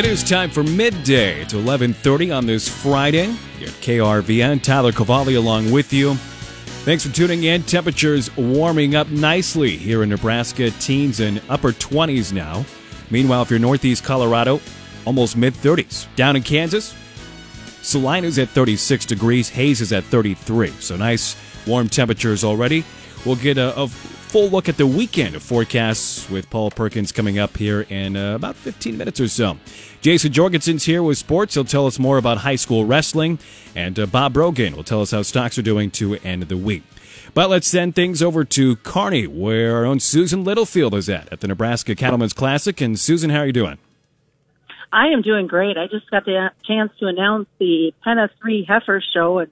It is time for midday. It's 11:30 on this Friday. At KRVN, Tyler Cavalli along with you. Thanks for tuning in. Temperatures warming up nicely here in Nebraska. Teens in upper 20s now. Meanwhile, if you're northeast Colorado, almost mid 30s. Down in Kansas, Salina's at 36 degrees. Hays is at 33. So nice warm temperatures already. We'll get a, a full look at the weekend of forecasts with Paul Perkins coming up here in uh, about 15 minutes or so. Jason Jorgensen's here with sports. He'll tell us more about high school wrestling. And uh, Bob Brogan will tell us how stocks are doing to end the week. But let's send things over to Kearney, where our own Susan Littlefield is at, at the Nebraska Cattlemen's Classic. And Susan, how are you doing? I am doing great. I just got the chance to announce the Pen of 3 Heifer Show and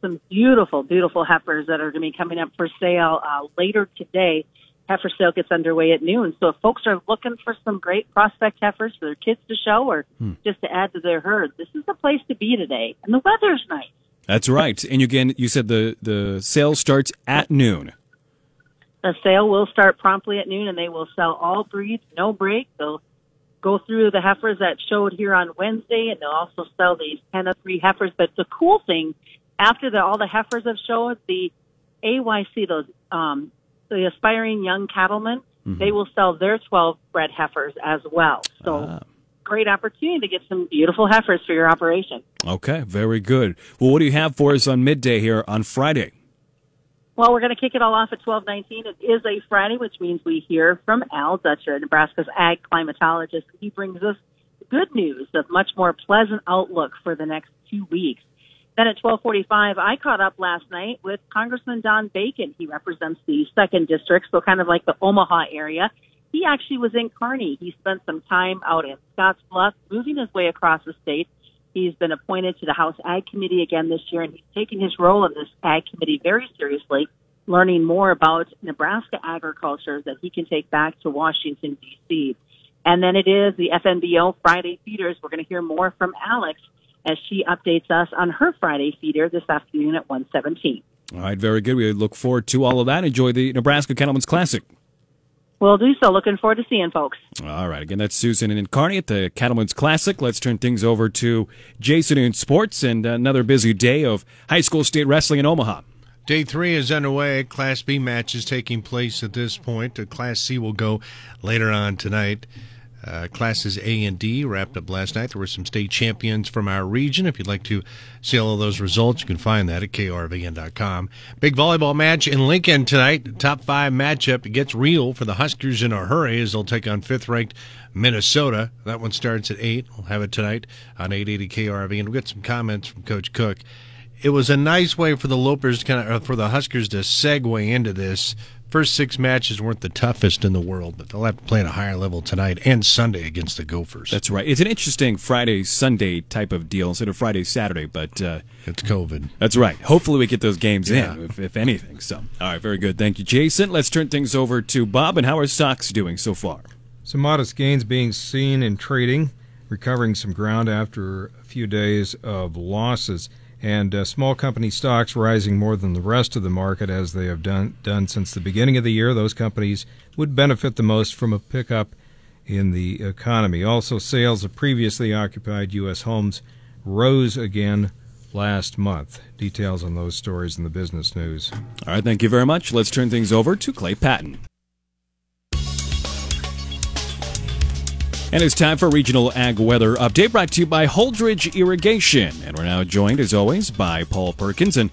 some beautiful, beautiful heifers that are going to be coming up for sale uh, later today heifer sale gets underway at noon. So if folks are looking for some great prospect heifers for their kids to show or hmm. just to add to their herd, this is the place to be today. And the weather's nice. That's right. And again, you said the, the sale starts at noon. The sale will start promptly at noon and they will sell all breeds, no break. They'll go through the heifers that showed here on Wednesday and they'll also sell these 10 of 3 heifers. But the cool thing, after the, all the heifers have showed, the AYC, those um, the aspiring young cattlemen, mm-hmm. they will sell their 12 bred heifers as well. So ah. great opportunity to get some beautiful heifers for your operation. Okay, very good. Well, what do you have for us on midday here on Friday? Well, we're going to kick it all off at 1219. It is a Friday, which means we hear from Al Dutcher, Nebraska's ag climatologist. He brings us good news, a much more pleasant outlook for the next two weeks. Then at 1245, I caught up last night with Congressman Don Bacon. He represents the second district, so kind of like the Omaha area. He actually was in Kearney. He spent some time out in Scottsbluff, moving his way across the state. He's been appointed to the House Ag Committee again this year, and he's taking his role in this Ag Committee very seriously, learning more about Nebraska agriculture that he can take back to Washington, D.C. And then it is the FNBO Friday feeders. We're going to hear more from Alex as she updates us on her Friday feeder this afternoon at 117. All right, very good. We look forward to all of that. Enjoy the Nebraska Cattlemen's Classic. We'll do so. Looking forward to seeing folks. All right. Again, that's Susan and Kearney at the Cattlemen's Classic. Let's turn things over to Jason in sports and another busy day of high school state wrestling in Omaha. Day three is underway. Class B matches taking place at this point. Class C will go later on tonight. Uh, classes A and D wrapped up last night. There were some state champions from our region. If you'd like to see all of those results, you can find that at krvn.com. Big volleyball match in Lincoln tonight. Top five matchup. Gets real for the Huskers in a hurry as they'll take on fifth ranked Minnesota. That one starts at 8. We'll have it tonight on 880 KRV. And we'll get some comments from Coach Cook. It was a nice way for the Lopers, kind of, for the Huskers to segue into this First six matches weren't the toughest in the world, but they'll have to play at a higher level tonight and Sunday against the Gophers. That's right. It's an interesting Friday Sunday type of deal instead of Friday Saturday, but uh, it's COVID. That's right. Hopefully, we get those games yeah. in, if, if, anything. So, all right, very good. Thank you, Jason. Let's turn things over to Bob. And how are stocks doing so far? Some modest gains being seen in trading, recovering some ground after a few days of losses and uh, small company stocks rising more than the rest of the market as they have done done since the beginning of the year. Those companies would benefit the most from a pickup in the economy. Also, sales of previously occupied U.S. homes rose again last month. Details on those stories in the business news. All right, thank you very much. Let's turn things over to Clay Patton. And it's time for regional ag weather update brought to you by Holdrege Irrigation. And we're now joined, as always, by Paul Perkins. And,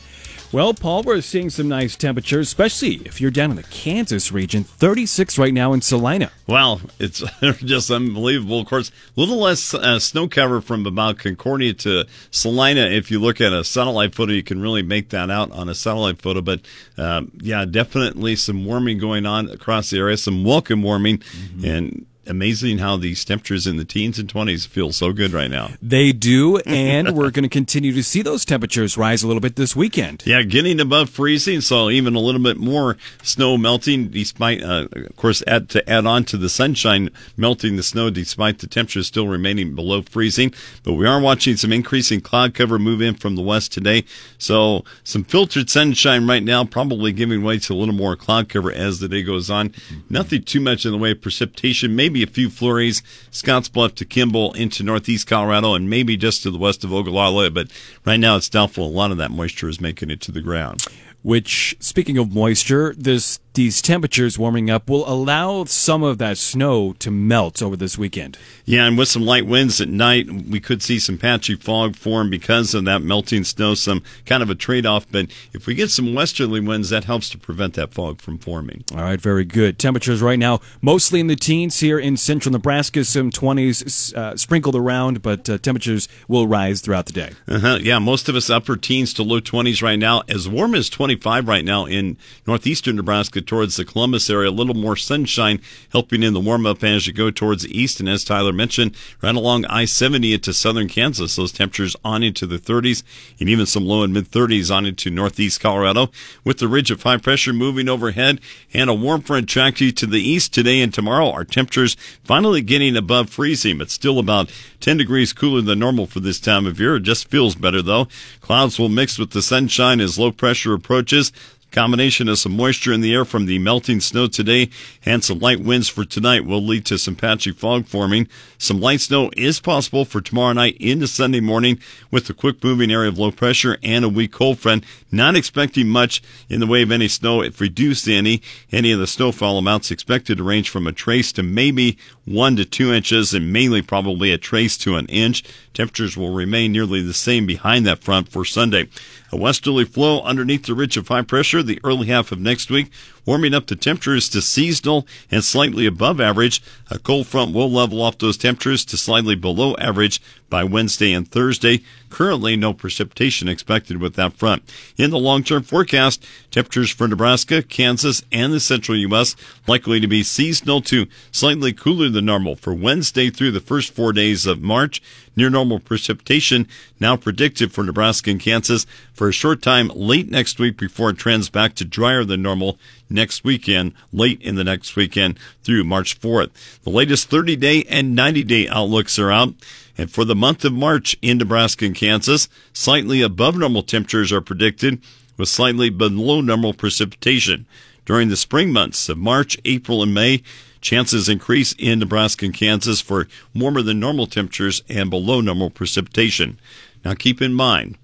well, Paul, we're seeing some nice temperatures, especially if you're down in the Kansas region. 36 right now in Salina. Wow, it's just unbelievable. Of course, a little less uh, snow cover from about Concordia to Salina. If you look at a satellite photo, you can really make that out on a satellite photo. But um, yeah, definitely some warming going on across the area, some welcome warming. Mm-hmm. And amazing how these temperatures in the teens and 20s feel so good right now. They do, and we're going to continue to see those temperatures rise a little bit this weekend. Yeah, getting above freezing, so even a little bit more snow melting, despite, uh, of course, add, to add on to the sunshine melting the snow, despite the temperatures still remaining below freezing. But we are watching some increasing cloud cover move in from the west today, so some filtered sunshine right now, probably giving way to a little more cloud cover as the day goes on. Nothing too much in the way of precipitation, maybe maybe a few flurries. Scottsbluff to Kimball into northeast Colorado and maybe just to the west of Ogallala. But right now it's doubtful a lot of that moisture is making it to the ground. Which, speaking of moisture, this these temperatures warming up will allow some of that snow to melt over this weekend. Yeah, and with some light winds at night, we could see some patchy fog form because of that melting snow, some kind of a trade off. But if we get some westerly winds, that helps to prevent that fog from forming. All right, very good. Temperatures right now mostly in the teens here in central Nebraska, some 20s uh, sprinkled around, but uh, temperatures will rise throughout the day. Uh-huh. Yeah, most of us upper teens to low 20s right now, as warm as 25 right now in northeastern Nebraska towards the Columbus area. A little more sunshine helping in the warm up as you go towards the east. And as Tyler mentioned, right along I 70 into southern Kansas, those temperatures on into the 30s and even some low and mid 30s on into northeast Colorado with the ridge of high pressure moving overhead and a warm front tracking to the east today and tomorrow. Our temperatures finally getting above freezing, but still about 10 degrees cooler than normal for this time of year. It just feels better though. Clouds will mix with the sunshine as low pressure approaches. Combination of some moisture in the air from the melting snow today and some light winds for tonight will lead to some patchy fog forming. Some light snow is possible for tomorrow night into Sunday morning with a quick moving area of low pressure and a weak cold front. Not expecting much in the way of any snow. If reduced any, any of the snowfall amounts expected to range from a trace to maybe one to two inches and mainly probably a trace to an inch. Temperatures will remain nearly the same behind that front for Sunday. A westerly flow underneath the ridge of high pressure the early half of next week, warming up the temperatures to seasonal and slightly above average. A cold front will level off those temperatures to slightly below average by Wednesday and Thursday. Currently, no precipitation expected with that front. In the long-term forecast, temperatures for Nebraska, Kansas, and the central U.S. likely to be seasonal to slightly cooler than normal for Wednesday through the first four days of March. Near normal precipitation now predicted for Nebraska and Kansas for a short time late next week before it trends back to drier than normal next weekend, late in the next weekend through March 4th. The latest 30 day and 90 day outlooks are out. And for the month of March in Nebraska and Kansas, slightly above normal temperatures are predicted with slightly below normal precipitation. During the spring months of March, April, and May, Chances increase in Nebraska and Kansas for warmer than normal temperatures and below normal precipitation. Now keep in mind,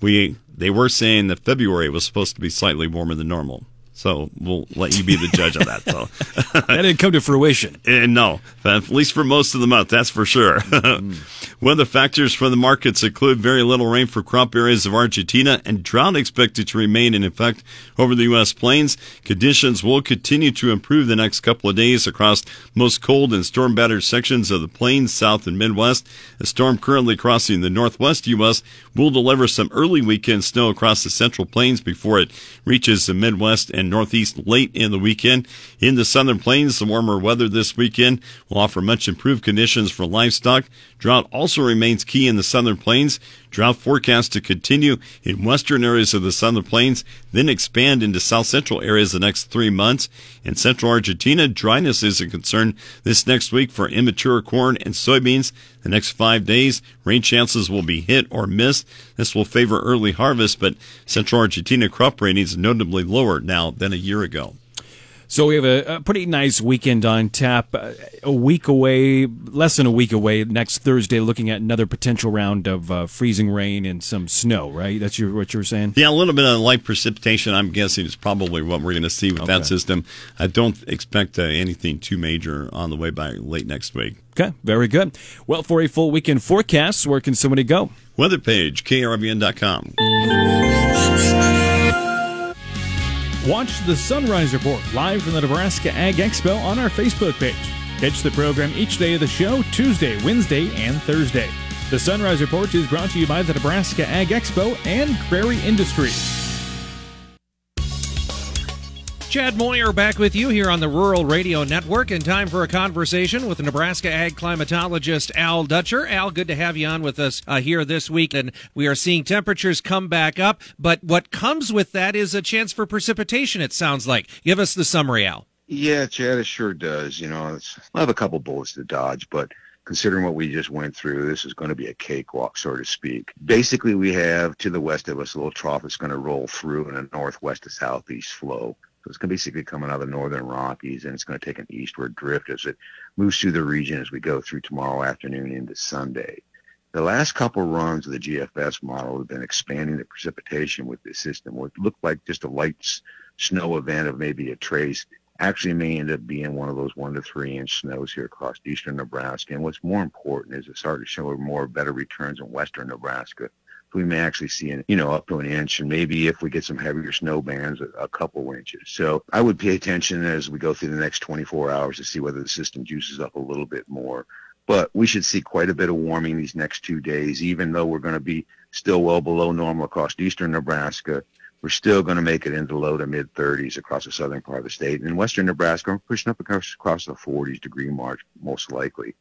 we they were saying that February was supposed to be slightly warmer than normal. So we'll let you be the judge of that. So that didn't come to fruition. And eh, no, at least for most of the month, that's for sure. mm. Weather factors for the markets include very little rain for crop areas of Argentina and drought expected to remain in effect over the U.S. plains. Conditions will continue to improve the next couple of days across most cold and storm battered sections of the plains, south and Midwest. A storm currently crossing the northwest U.S. will deliver some early weekend snow across the central plains before it reaches the Midwest and northeast late in the weekend. In the southern plains, the warmer weather this weekend will offer much improved conditions for livestock. Drought also remains key in the southern plains. Drought forecast to continue in western areas of the southern plains, then expand into south central areas the next three months. In central Argentina, dryness is a concern this next week for immature corn and soybeans. The next five days, rain chances will be hit or missed. This will favor early harvest, but central Argentina crop ratings notably lower now than a year ago. So we have a, a, pretty nice weekend on tap. Uh, a week away, less than a week away, next Thursday, looking at another potential round of uh, freezing rain and some snow. Right? That's your, what you were saying. Yeah, a little bit of light precipitation. I'm guessing is probably what we're going to see with okay. that system. I don't expect uh, anything too major on the way by late next week. Okay, very good. Well, for a full weekend forecast, where can somebody go? Weather page, krvn.com. Watch the Sunrise Report live from the Nebraska Ag Expo on our Facebook page. Catch the program each day of the show, Tuesday, Wednesday, and Thursday. The Sunrise Report is brought to you by the Nebraska Ag Expo and Prairie Industries. Chad Moyer back with you here on the Rural Radio Network in time for a conversation with Nebraska ag climatologist Al Dutcher. Al, good to have you on with us uh, here this week. And we are seeing temperatures come back up, but what comes with that is a chance for precipitation, it sounds like. Give us the summary, Al. Yeah, Chad, it sure does. You know, I have a couple bullets to dodge, but considering what we just went through, this is going to be a cakewalk, so to speak. Basically, we have to the west of us a little trough that's going to roll through in a northwest to southeast flow It's going to basically come out of the northern Rockies, and it's going to take an eastward drift as it moves through the region as we go through tomorrow afternoon into Sunday. The last couple runs of the GFS model have been expanding the precipitation with this system. What looked like just a light snow event of maybe a trace actually may end up being one of those one to three inch snows here across eastern Nebraska. And what's more important is it started to show more better returns in western Nebraska. We may actually see, an, you know, up to an inch, and maybe if we get some heavier snow bands, a, a couple inches. So I would pay attention as we go through the next 24 hours to see whether the system juices up a little bit more. But we should see quite a bit of warming these next two days, even though we're going to be still well below normal across eastern Nebraska. We're still going to make it into low to mid 30s across the southern part of the state. And in western Nebraska, we're pushing up across, across the 40s degree mark, most likely.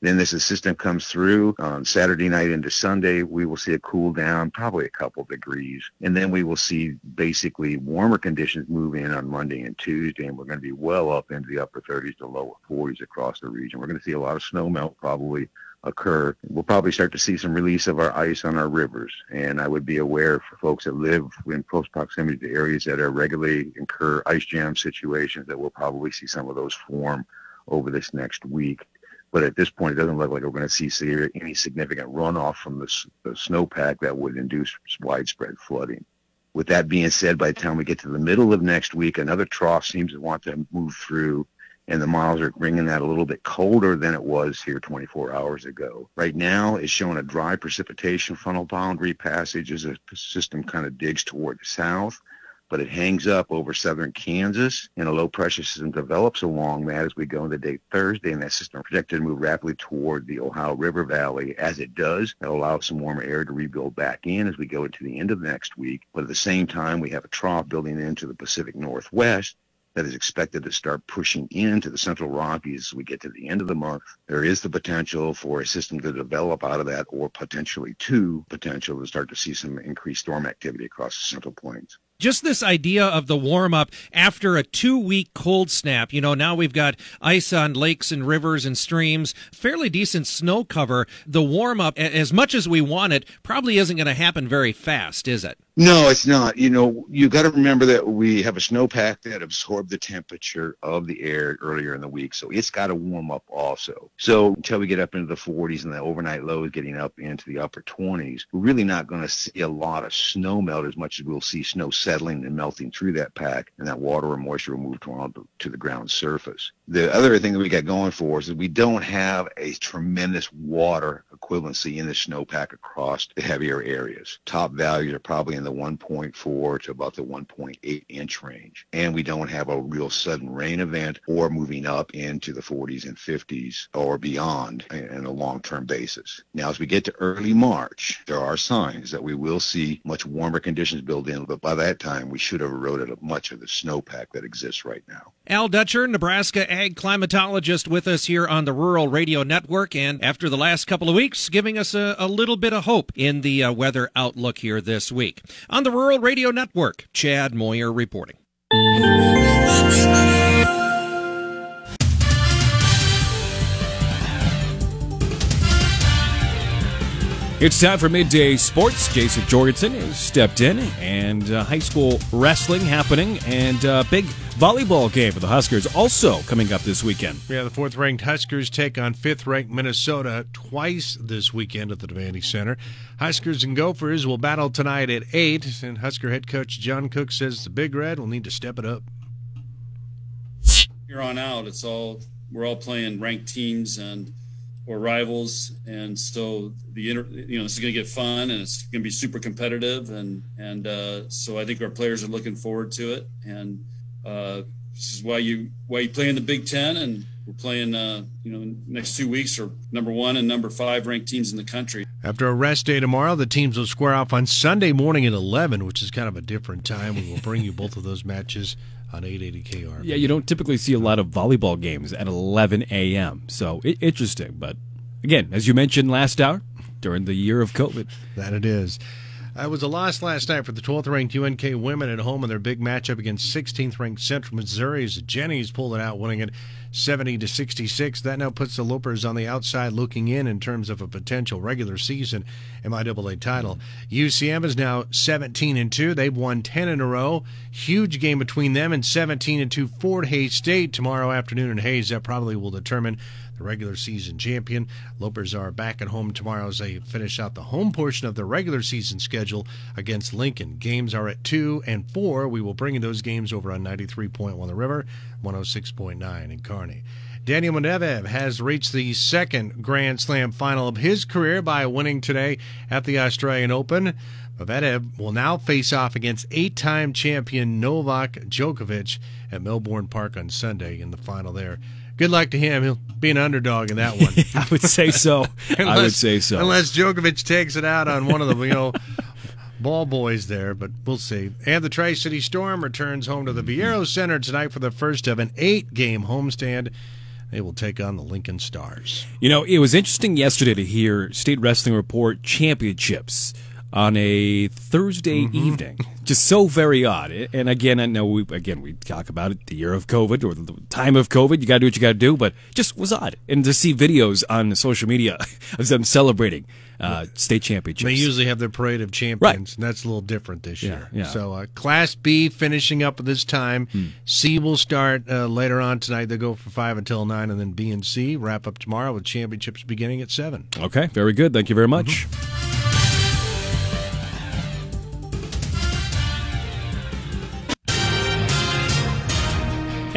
Then this system comes through on Saturday night into Sunday. We will see a cool down, probably a couple degrees. And then we will see basically warmer conditions move in on Monday and Tuesday. And we're going to be well up into the upper 30s to lower 40s across the region. We're going to see a lot of snow melt probably occur. We'll probably start to see some release of our ice on our rivers. And I would be aware for folks that live in close proximity to areas that are regularly incur ice jam situations that we'll probably see some of those form over this next week. But at this point, it doesn't look like we're going to see any significant runoff from the, the snowpack that would induce widespread flooding. With that being said, by the time we get to the middle of next week, another trough seems to want to move through, and the models are bringing that a little bit colder than it was here 24 hours ago. Right now, it's showing a dry precipitation funnel boundary passage as the system kind of digs toward the south but it hangs up over southern Kansas, and a low pressure system develops along that as we go into day Thursday, and that system is projected to move rapidly toward the Ohio River Valley. As it does, that'll allow some warmer air to rebuild back in as we go into the end of next week. But at the same time, we have a trough building into the Pacific Northwest that is expected to start pushing into the central Rockies as we get to the end of the month. There is the potential for a system to develop out of that or potentially two potential to start to see some increased storm activity across the central plains just this idea of the warm up after a two week cold snap. You know, now we've got ice on lakes and rivers and streams, fairly decent snow cover. The warm up, as much as we want it, probably isn't going to happen very fast, is it? No, it's not. You know, you got to remember that we have a snowpack that absorbed the temperature of the air earlier in the week, so it's got to warm up also. So until we get up into the 40s and the overnight lows getting up into the upper 20s, we're really not going to see a lot of snow melt as much as we'll see snow settling and melting through that pack, and that water or moisture will move to, to the ground surface. The other thing that we got going for us is we don't have a tremendous water equivalency in the snowpack across the heavier areas. Top values are probably in the 1.4 to about the 1.8 inch range. And we don't have a real sudden rain event or moving up into the 40s and 50s or beyond in a long-term basis. Now, as we get to early March, there are signs that we will see much warmer conditions build in, but by that time, we should have eroded much of the snowpack that exists right now. Al Dutcher, Nebraska ag climatologist with us here on the Rural Radio Network. And after the last couple of weeks, giving us a, a little bit of hope in the uh, weather outlook here this week. On the Rural Radio Network, Chad Moyer reporting. It's time for midday sports. Jason Jorgensen has stepped in, and uh, high school wrestling happening, and uh, big volleyball game for the Huskers also coming up this weekend. Yeah, the fourth ranked Huskers take on fifth ranked Minnesota twice this weekend at the Devaney Center. Huskers and Gophers will battle tonight at 8, and Husker head coach John Cook says the Big Red will need to step it up. Here on out, it's all we're all playing ranked teams and or rivals, and so the inter, you know this is going to get fun and it's going to be super competitive, and and uh, so I think our players are looking forward to it, and uh, this is why you why you play in the Big Ten, and we're playing uh, you know next two weeks are number one and number five ranked teams in the country. After a rest day tomorrow, the teams will square off on Sunday morning at eleven, which is kind of a different time. We will bring you both of those matches on 880 KR. Yeah, you don't typically see a lot of volleyball games at 11 a.m. So it, interesting, but again, as you mentioned last hour, during the year of COVID, that it is. It was a loss last night for the 12th ranked UNK women at home in their big matchup against 16th ranked Central Missouri's Jennies pulled it out, winning it 70 to 66. That now puts the Lopers on the outside looking in in terms of a potential regular season MIAA title. UCM is now 17 and 2. They've won 10 in a row. Huge game between them and 17 and 2 Fort Hays State tomorrow afternoon in Hays. That probably will determine the regular season champion. Lopers are back at home tomorrow as they finish out the home portion of the regular season schedule against Lincoln. Games are at 2 and 4. We will bring you those games over on 93.1 The River, 106.9 in Kearney. Daniil Medvedev has reached the second Grand Slam final of his career by winning today at the Australian Open. Medvedev will now face off against eight-time champion Novak Djokovic at Melbourne Park on Sunday in the final there good luck to him. He'll be an underdog in that one. I would say so. unless, I would say so. Unless Djokovic takes it out on one of the you know ball boys there, but we'll see. And the Tri City Storm returns home to the Viaero Center tonight for the first of an eight-game homestand. They will take on the Lincoln Stars. You know, it was interesting yesterday to hear State Wrestling Report championships on a Thursday mm-hmm. evening. Just so very odd. And again, I know we again we talk about it, the year of COVID or the time of COVID. You got to do what you got to do, but just was odd. And to see videos on social media of them celebrating uh, state championships. They usually have their parade of champions, right. and that's a little different this yeah, year. Yeah. So uh, Class B finishing up at this time. Hmm. C will start uh, later on tonight. They go from five until nine, and then B and C wrap up tomorrow with championships beginning at seven. Okay, very good. Thank you very much. Mm-hmm.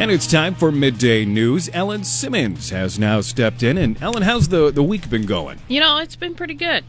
And it's time for midday news. Ellen Simmons has now stepped in. And Ellen, how's the, the week been going? You know, it's been pretty good,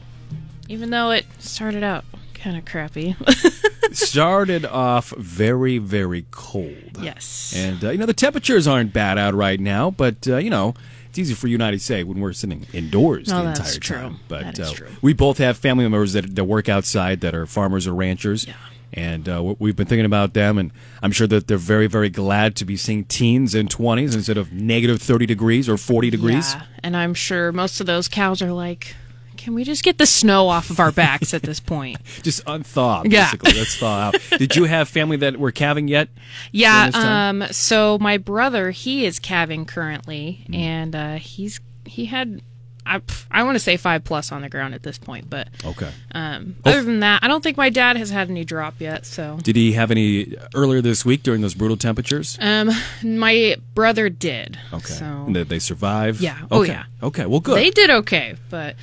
even though it started out kind of crappy. started off very, very cold. Yes. And, uh, you know, the temperatures aren't bad out right now, but, uh, you know, it's easy for you and I to say when we're sitting indoors no, the entire true. time. But uh, we both have family members that, that work outside that are farmers or ranchers. Yeah and uh, we've been thinking about them, and I'm sure that they're very, very glad to be seeing teens and 20s instead of negative 30 degrees or 40 degrees. Yeah, and I'm sure most of those cows are like, can we just get the snow off of our backs at this point? just unthaw, basically. Yeah. Let's thaw out. Did you have family that were calving yet? Yeah. Um. So my brother, he is calving currently, mm. and uh, he's he had I, I want to say five plus on the ground at this point, but okay. Um, oh. Other than that, I don't think my dad has had any drop yet. So did he have any earlier this week during those brutal temperatures? Um, my brother did. Okay, so and did they survive? Yeah. Oh yeah. Okay. Well, good. They did okay, but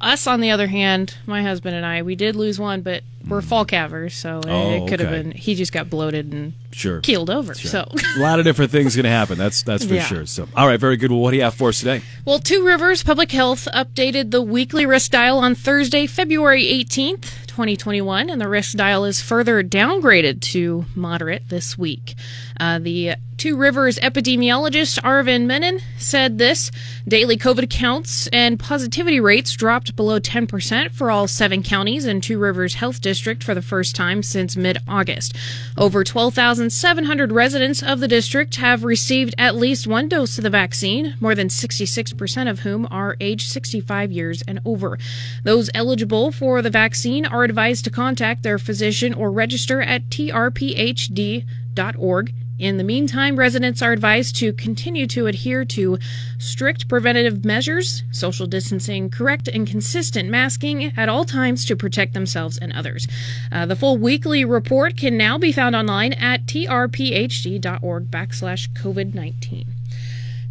us, on the other hand, my husband and I, we did lose one, but we're fall calvers, so oh, it could okay. have been. He just got bloated and sure keeled over. Sure. So a lot of different things going to happen. That's that's for yeah. sure. So all right, very good. Well, what do you have for us today? Well, Two Rivers Public Health updated the weekly risk dial on Thursday, February eighteenth. 2021, and the risk dial is further downgraded to moderate this week. Uh, the Two Rivers epidemiologist Arvin Menon said this daily COVID counts and positivity rates dropped below 10% for all seven counties in Two Rivers Health District for the first time since mid August. Over 12,700 residents of the district have received at least one dose of the vaccine, more than 66% of whom are age 65 years and over. Those eligible for the vaccine are advised to contact their physician or register at trphd.org in the meantime, residents are advised to continue to adhere to strict preventative measures, social distancing, correct and consistent masking at all times to protect themselves and others. Uh, the full weekly report can now be found online at trphd.org backslash COVID-19.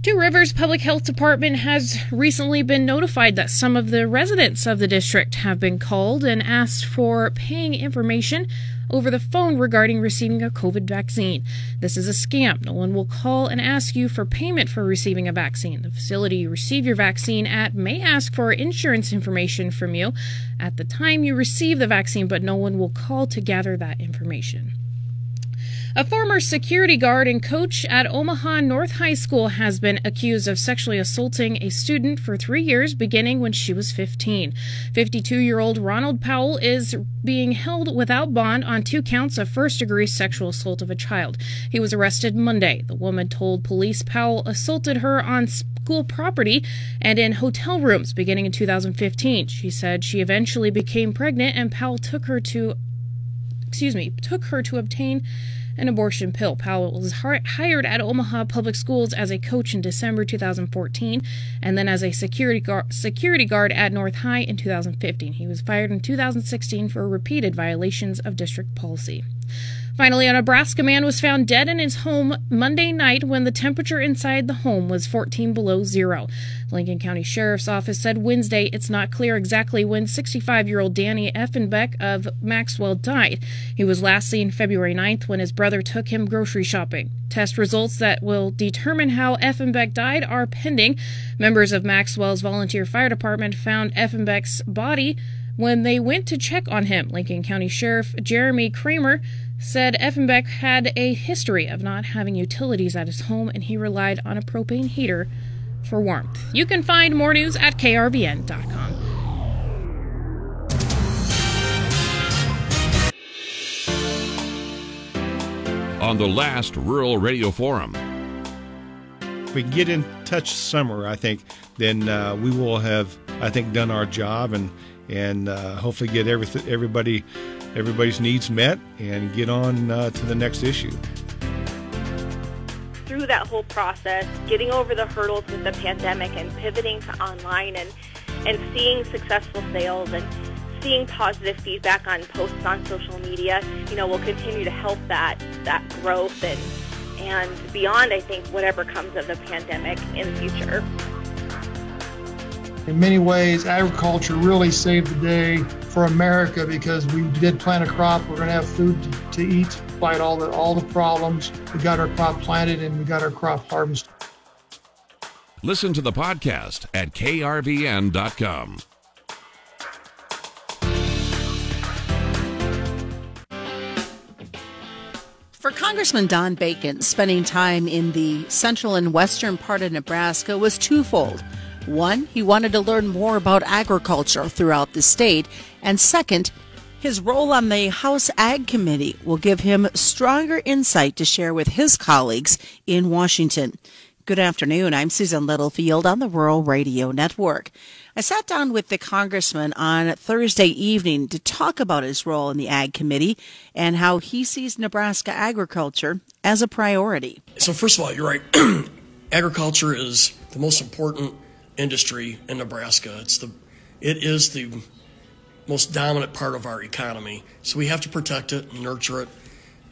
Two Rivers Public Health Department has recently been notified that some of the residents of the district have been called and asked for paying information over the phone regarding receiving a COVID vaccine. This is a scam. No one will call and ask you for payment for receiving a vaccine. The facility you receive your vaccine at may ask for insurance information from you at the time you receive the vaccine, but no one will call to gather that information. A former security guard and coach at Omaha North High School has been accused of sexually assaulting a student for three years, beginning when she was 15. 52 year old Ronald Powell is being held without bond on two counts of first degree sexual assault of a child. He was arrested Monday. The woman told police Powell assaulted her on school property and in hotel rooms beginning in 2015. She said she eventually became pregnant and Powell took her to excuse me, took her to obtain an abortion pill. Powell was hired at Omaha Public Schools as a coach in December 2014 and then as a security guard, security guard at North High in 2015. He was fired in 2016 for repeated violations of district policy. Finally, a Nebraska man was found dead in his home Monday night when the temperature inside the home was 14 below zero. Lincoln County Sheriff's Office said Wednesday it's not clear exactly when 65 year old Danny Effenbeck of Maxwell died. He was last seen February 9th when his brother took him grocery shopping. Test results that will determine how Effenbeck died are pending. Members of Maxwell's volunteer fire department found Effenbeck's body when they went to check on him. Lincoln County Sheriff Jeremy Kramer said Effenbeck had a history of not having utilities at his home and he relied on a propane heater for warmth. You can find more news at krvn.com. On the last Rural Radio Forum. If we can get in touch summer, I think, then uh, we will have, I think, done our job and and uh, hopefully get everything, everybody everybody's needs met and get on uh, to the next issue. Through that whole process, getting over the hurdles with the pandemic and pivoting to online and, and seeing successful sales and seeing positive feedback on posts on social media, you know, will continue to help that that growth and and beyond I think whatever comes of the pandemic in the future. In many ways, agriculture really saved the day for America because we did plant a crop. We're going to have food to, to eat, fight all the all the problems. We got our crop planted and we got our crop harvested. Listen to the podcast at krvn.com. For Congressman Don Bacon, spending time in the central and western part of Nebraska was twofold. One, he wanted to learn more about agriculture throughout the state. And second, his role on the House Ag Committee will give him stronger insight to share with his colleagues in Washington. Good afternoon. I'm Susan Littlefield on the Rural Radio Network. I sat down with the congressman on Thursday evening to talk about his role in the Ag Committee and how he sees Nebraska agriculture as a priority. So, first of all, you're right. agriculture is the most important industry in Nebraska. It's the it is the most dominant part of our economy. So we have to protect it, nurture it,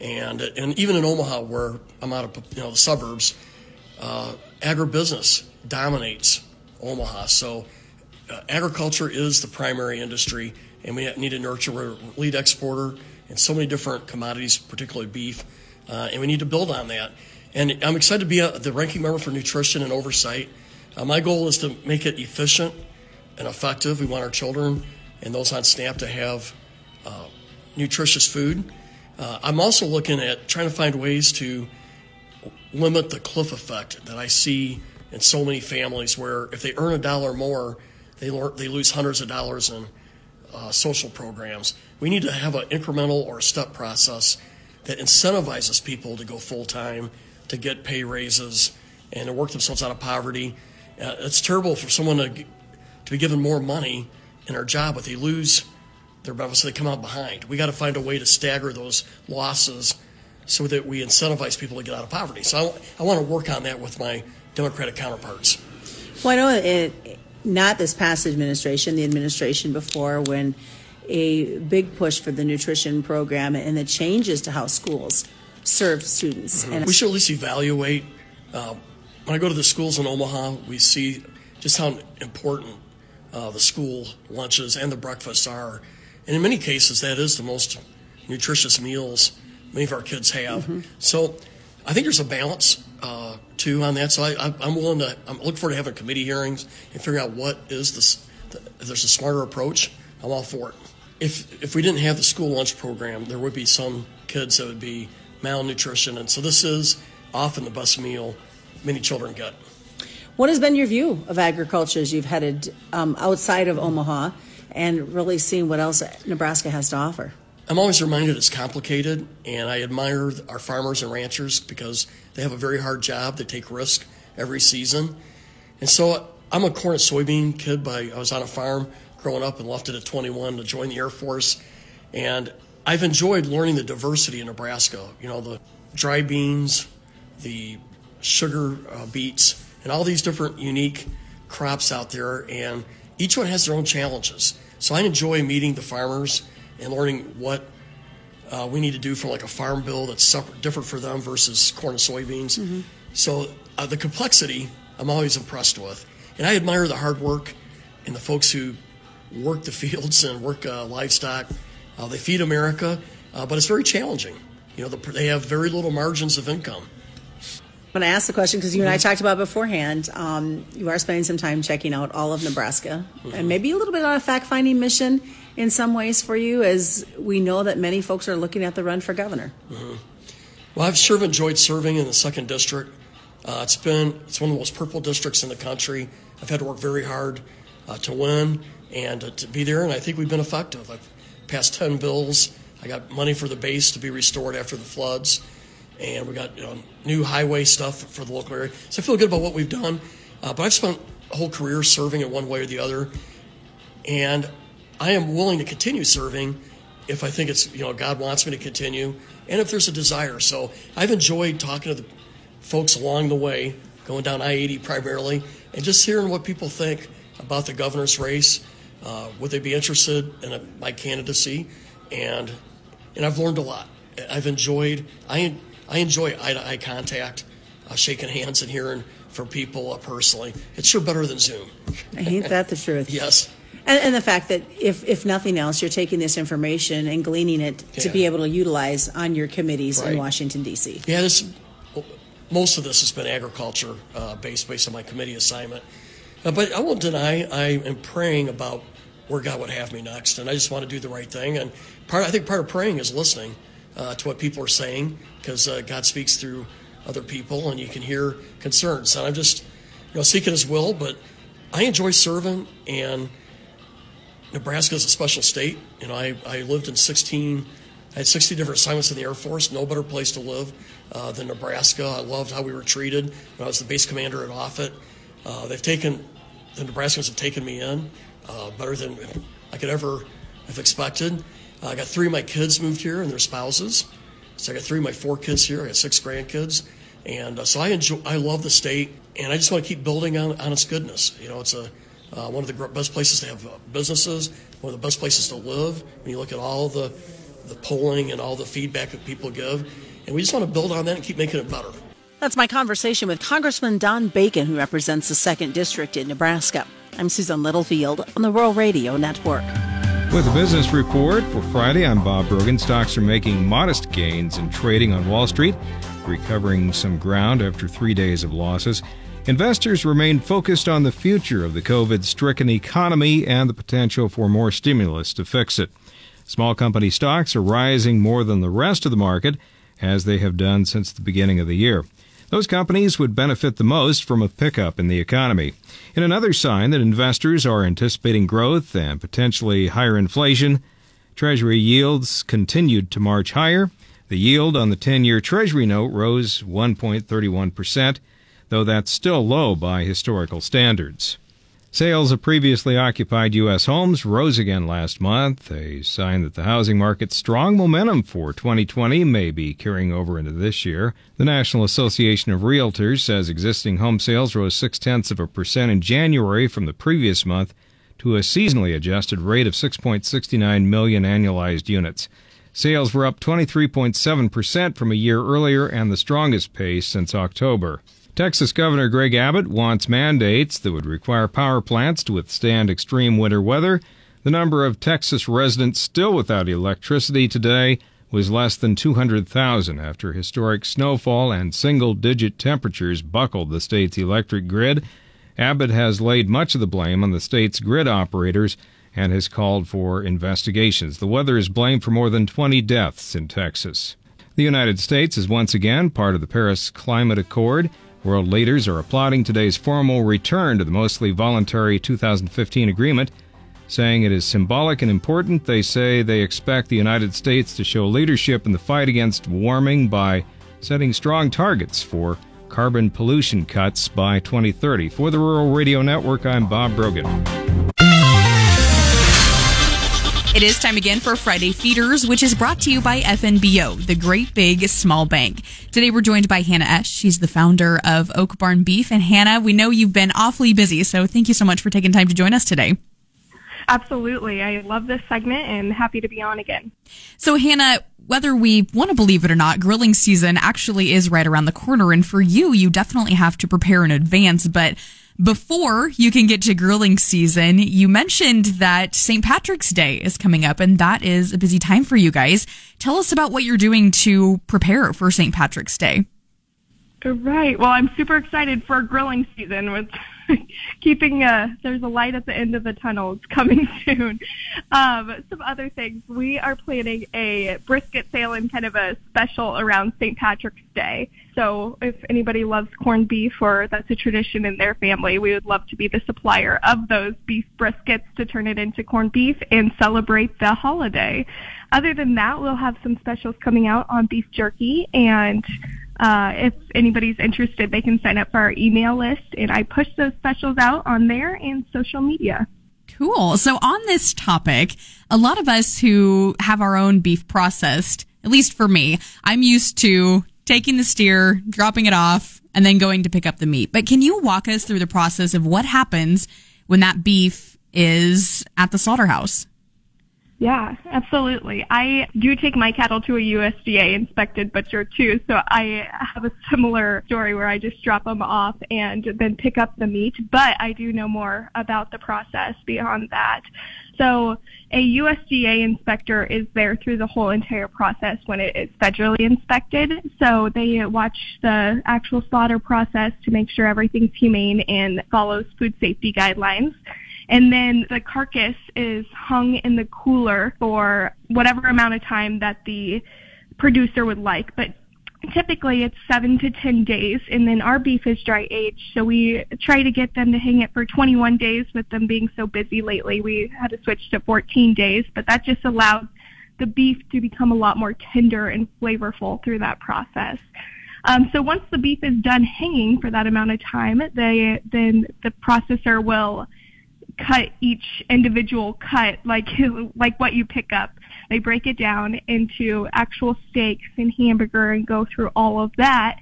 and and even in Omaha, where I'm out of you know the suburbs, uh, agribusiness dominates Omaha. So uh, agriculture is the primary industry, and we need to nurture. We're a lead exporter in so many different commodities, particularly beef, uh, and we need to build on that. And I'm excited to be a, the ranking member for nutrition and oversight. Uh, my goal is to make it efficient and effective. We want our children and those on SNAP to have uh, nutritious food. Uh, I'm also looking at trying to find ways to limit the cliff effect that I see in so many families where if they earn a dollar more, they, they lose hundreds of dollars in uh, social programs. We need to have an incremental or a step process that incentivizes people to go full time, to get pay raises, and to work themselves out of poverty. Uh, it's terrible for someone to, to be given more money in our job, but they lose their benefits, so they come out behind. We got to find a way to stagger those losses so that we incentivize people to get out of poverty. So I, I want to work on that with my Democratic counterparts. Well, I know it, not this past administration, the administration before, when a big push for the nutrition program and the changes to how schools serve students. Mm-hmm. And we should at least evaluate uh, when I go to the schools in Omaha, we see just how important uh, the school lunches and the breakfasts are. And in many cases, that is the most nutritious meals many of our kids have. Mm-hmm. So I think there's a balance uh, too on that. So I, am willing to. I'm looking forward to having committee hearings and figuring out what is this. The, if there's a smarter approach, I'm all for it. If if we didn't have the school lunch program, there would be some kids that would be malnutrition. And so this is often the best meal many children get. What has been your view of agriculture as you've headed um, outside of Omaha and really seen what else Nebraska has to offer? I'm always reminded it's complicated, and I admire our farmers and ranchers because they have a very hard job. They take risk every season. And so I'm a corn and soybean kid. By I was on a farm growing up and left it at 21 to join the Air Force. And I've enjoyed learning the diversity in Nebraska. You know, the dry beans, the sugar uh, beets, and all these different unique crops out there, and each one has their own challenges. So I enjoy meeting the farmers and learning what uh, we need to do for like a farm bill that's separate, different for them versus corn and soybeans. Mm-hmm. So uh, the complexity I'm always impressed with, and I admire the hard work and the folks who work the fields and work uh, livestock. Uh, they feed America, uh, but it's very challenging. You know, the, they have very little margins of income. Going to ask the question because you and I talked about beforehand. Um, you are spending some time checking out all of Nebraska mm-hmm. and maybe a little bit on a fact finding mission in some ways for you, as we know that many folks are looking at the run for governor. Mm-hmm. Well, I've of enjoyed serving in the second district. Uh, it's been it's one of the most purple districts in the country. I've had to work very hard uh, to win and uh, to be there, and I think we've been effective. I've passed ten bills. I got money for the base to be restored after the floods and we got know, new highway stuff for the local area. So I feel good about what we've done. Uh, but I've spent a whole career serving in one way or the other, and I am willing to continue serving if I think it's you know God wants me to continue, and if there's a desire. So I've enjoyed talking to the folks along the way, going down I-80 primarily, and just hearing what people think about the governor's race. Uh, would they be interested in a, my candidacy? And and I've learned a lot. I've enjoyed. I I enjoy eye to eye contact, uh, shaking hands and hearing from people uh, personally. It's sure better than Zoom. Ain't that the truth? yes. And, and, the fact that if, if nothing else, you're taking this information and gleaning it yeah. to be able to utilize on your committees right. in Washington, D.C. Yeah, this, most of this has been agriculture uh, based based on my committee assignment. Uh, but I won't deny I am praying about where God would have me next, and I just want to do the right thing. And part, I think part of praying is listening uh, to what people are saying because uh, God speaks through other people and you can hear concerns. And I'm just, you know, seeking His will, but I enjoy serving and Nebraska is a special state. You know, I, I lived in 16, I had 60 different assignments in the Air Force. No better place to live uh, than Nebraska. I loved how we were treated when I was the base commander at Offutt. Uh, they've taken, the Nebraskans have taken me in uh, better than I could ever have expected. I got three of my kids moved here and their spouses. So I got three of my four kids here. I got six grandkids, and uh, so I enjoy. I love the state, and I just want to keep building on, on its goodness. You know, it's a uh, one of the best places to have uh, businesses, one of the best places to live. When you look at all the the polling and all the feedback that people give, and we just want to build on that and keep making it better. That's my conversation with Congressman Don Bacon, who represents the second district in Nebraska. I'm Susan Littlefield on the Rural Radio Network. With a business report for Friday, I'm Bob Brogan. Stocks are making modest gains in trading on Wall Street, recovering some ground after three days of losses. Investors remain focused on the future of the COVID stricken economy and the potential for more stimulus to fix it. Small company stocks are rising more than the rest of the market, as they have done since the beginning of the year. Those companies would benefit the most from a pickup in the economy. In another sign that investors are anticipating growth and potentially higher inflation, Treasury yields continued to march higher. The yield on the 10 year Treasury note rose 1.31%, though that's still low by historical standards. Sales of previously occupied U.S. homes rose again last month, a sign that the housing market's strong momentum for 2020 may be carrying over into this year. The National Association of Realtors says existing home sales rose six tenths of a percent in January from the previous month to a seasonally adjusted rate of 6.69 million annualized units. Sales were up 23.7% from a year earlier and the strongest pace since October. Texas Governor Greg Abbott wants mandates that would require power plants to withstand extreme winter weather. The number of Texas residents still without electricity today was less than 200,000 after historic snowfall and single digit temperatures buckled the state's electric grid. Abbott has laid much of the blame on the state's grid operators and has called for investigations. The weather is blamed for more than 20 deaths in Texas. The United States is once again part of the Paris Climate Accord. World leaders are applauding today's formal return to the mostly voluntary 2015 agreement, saying it is symbolic and important. They say they expect the United States to show leadership in the fight against warming by setting strong targets for carbon pollution cuts by 2030. For the Rural Radio Network, I'm Bob Brogan. It is time again for Friday Feeders, which is brought to you by FNBO, the Great Big Small Bank. Today we're joined by Hannah Esch. She's the founder of Oak Barn Beef. And Hannah, we know you've been awfully busy, so thank you so much for taking time to join us today. Absolutely. I love this segment and happy to be on again. So, Hannah, whether we want to believe it or not, grilling season actually is right around the corner. And for you, you definitely have to prepare in advance. But before you can get to grilling season, you mentioned that St. Patrick's Day is coming up, and that is a busy time for you guys. Tell us about what you're doing to prepare for St. Patrick's Day. Right. Well, I'm super excited for grilling season with keeping uh there's a light at the end of the tunnel. It's coming soon. Um, some other things. We are planning a brisket sale and kind of a special around St. Patrick's Day. So if anybody loves corned beef or that's a tradition in their family, we would love to be the supplier of those beef briskets to turn it into corned beef and celebrate the holiday. Other than that, we'll have some specials coming out on beef jerky and uh, if anybody's interested, they can sign up for our email list, and I push those specials out on there and social media. Cool. So, on this topic, a lot of us who have our own beef processed, at least for me, I'm used to taking the steer, dropping it off, and then going to pick up the meat. But can you walk us through the process of what happens when that beef is at the slaughterhouse? Yeah, absolutely. I do take my cattle to a USDA inspected butcher too, so I have a similar story where I just drop them off and then pick up the meat, but I do know more about the process beyond that. So a USDA inspector is there through the whole entire process when it is federally inspected. So they watch the actual slaughter process to make sure everything's humane and follows food safety guidelines and then the carcass is hung in the cooler for whatever amount of time that the producer would like. But typically it's seven to 10 days, and then our beef is dry aged, so we try to get them to hang it for 21 days with them being so busy lately. We had to switch to 14 days, but that just allowed the beef to become a lot more tender and flavorful through that process. Um, so once the beef is done hanging for that amount of time, they, then the processor will cut each individual cut like like what you pick up. They break it down into actual steaks and hamburger and go through all of that.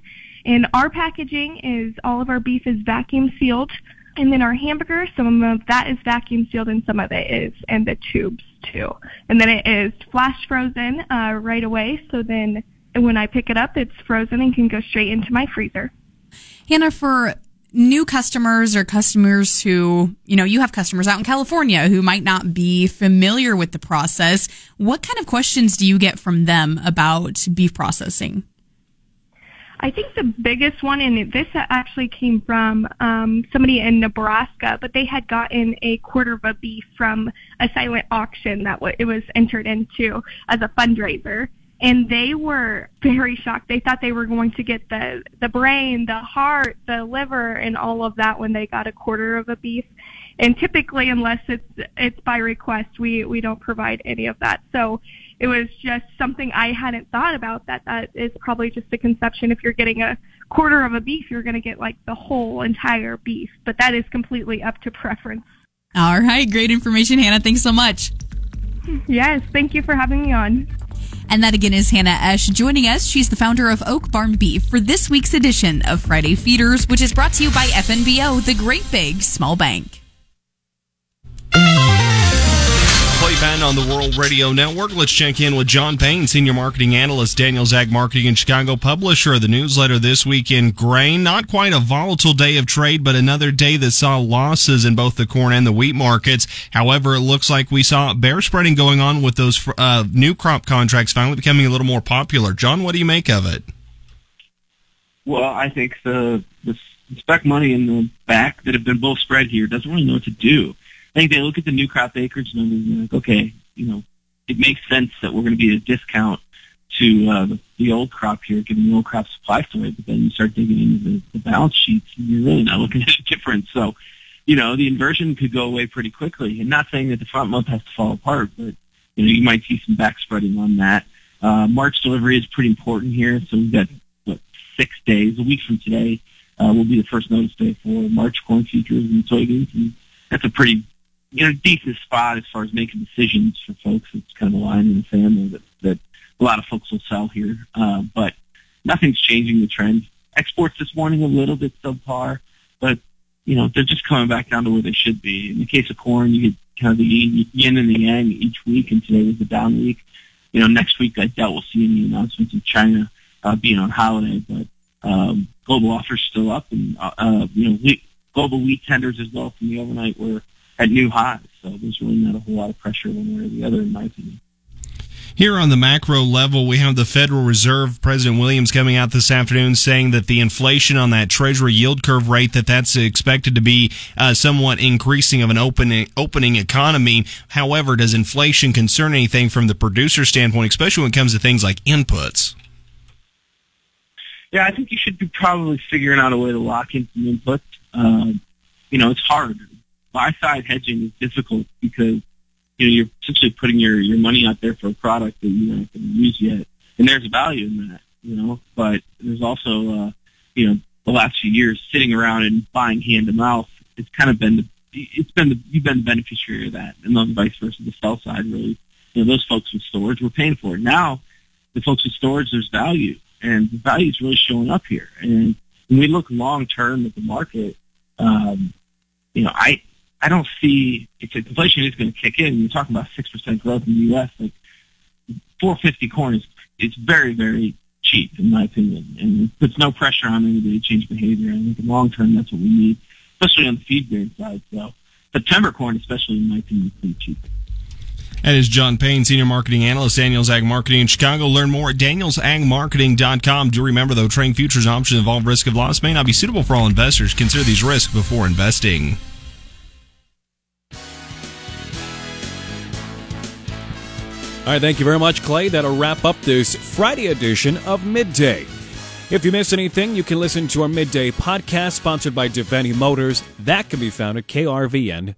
And our packaging is all of our beef is vacuum sealed. And then our hamburger, some of that is vacuum sealed and some of it is in the tubes too. And then it is flash frozen uh, right away. So then when I pick it up, it's frozen and can go straight into my freezer. Hannah, for new customers or customers who, you know, you have customers out in California who might not be familiar with the process. What kind of questions do you get from them about beef processing? I think the biggest one, and this actually came from um, somebody in Nebraska, but they had gotten a quarter of a beef from a silent auction that it was entered into as a fundraiser and they were very shocked. They thought they were going to get the the brain, the heart, the liver, and all of that when they got a quarter of a beef. And typically, unless it's it's by request, we we don't provide any of that. So it was just something I hadn't thought about. That that is probably just a conception. If you're getting a quarter of a beef, you're going to get like the whole entire beef. But that is completely up to preference. All right, great information, Hannah. Thanks so much. Yes, thank you for having me on. And that again is Hannah Esch joining us. She's the founder of Oak Barn Beef for this week's edition of Friday Feeders, which is brought to you by FNBO, the Great Big Small Bank. Clay Patton on the Rural Radio Network. Let's check in with John Payne, Senior Marketing Analyst, Daniels Ag Marketing in Chicago, publisher of the newsletter this week in grain. Not quite a volatile day of trade, but another day that saw losses in both the corn and the wheat markets. However, it looks like we saw bear spreading going on with those uh, new crop contracts finally becoming a little more popular. John, what do you make of it? Well, I think the, the spec money in the back that have been both spread here doesn't really know what to do. I think they look at the new crop acreage and they're like, okay, you know, it makes sense that we're going to be at a discount to uh, the, the old crop here, giving the old crop supply story, but then you start digging into the, the balance sheets, and you're really not looking at a difference. So, you know, the inversion could go away pretty quickly. And not saying that the front month has to fall apart, but you know, you might see some back spreading on that. Uh, March delivery is pretty important here, so we've got what six days, a week from today, uh, will be the first notice day for March corn futures and soybeans, and that's a pretty you know decent spot as far as making decisions for folks. It's kind of a line in the family that that a lot of folks will sell here, uh, but nothing's changing the trend. Exports this morning a little bit subpar, but you know they're just coming back down to where they should be. In the case of corn, you get kind of the yin and the yang each week, and today was the down week. You know, next week I doubt we'll see any announcements of China uh, being on holiday, but um, global offers still up, and uh, uh, you know, wheat, global wheat tenders as well from the overnight were at new highs. So there's really not a whole lot of pressure one way or the other, in my opinion. Here on the macro level, we have the Federal Reserve President Williams coming out this afternoon saying that the inflation on that Treasury yield curve rate that that's expected to be uh, somewhat increasing of an opening opening economy. However, does inflation concern anything from the producer standpoint, especially when it comes to things like inputs? Yeah, I think you should be probably figuring out a way to lock in some inputs. Um, you know, it's hard. Buy side hedging is difficult because you know, you're essentially putting your, your money out there for a product that you're not going to use yet. And there's value in that, you know, but there's also, uh, you know, the last few years sitting around and buying hand to mouth, it's kind of been the, it's been the, you've been the beneficiary of that. And then vice versa, the sell side really, you know, those folks with storage were paying for it. Now, the folks with storage, there's value and the value is really showing up here. And when we look long term at the market, um, you know, I, I don't see if inflation is going to kick in. You're talking about six percent growth in the U.S. Like 450 corn is it's very very cheap in my opinion, and it puts no pressure on anybody to change behavior. I think in the long term that's what we need, especially on the feed grain side. So September corn, especially in my opinion, is pretty cheap. That is John Payne, Senior Marketing Analyst, Daniels Ag Marketing in Chicago. Learn more at danielsagmarketing.com. Do remember, though, trading futures and options involve risk of loss may not be suitable for all investors. Consider these risks before investing. All right, thank you very much, Clay. That'll wrap up this Friday edition of Midday. If you miss anything, you can listen to our Midday podcast sponsored by Devaney Motors. That can be found at krvn.com.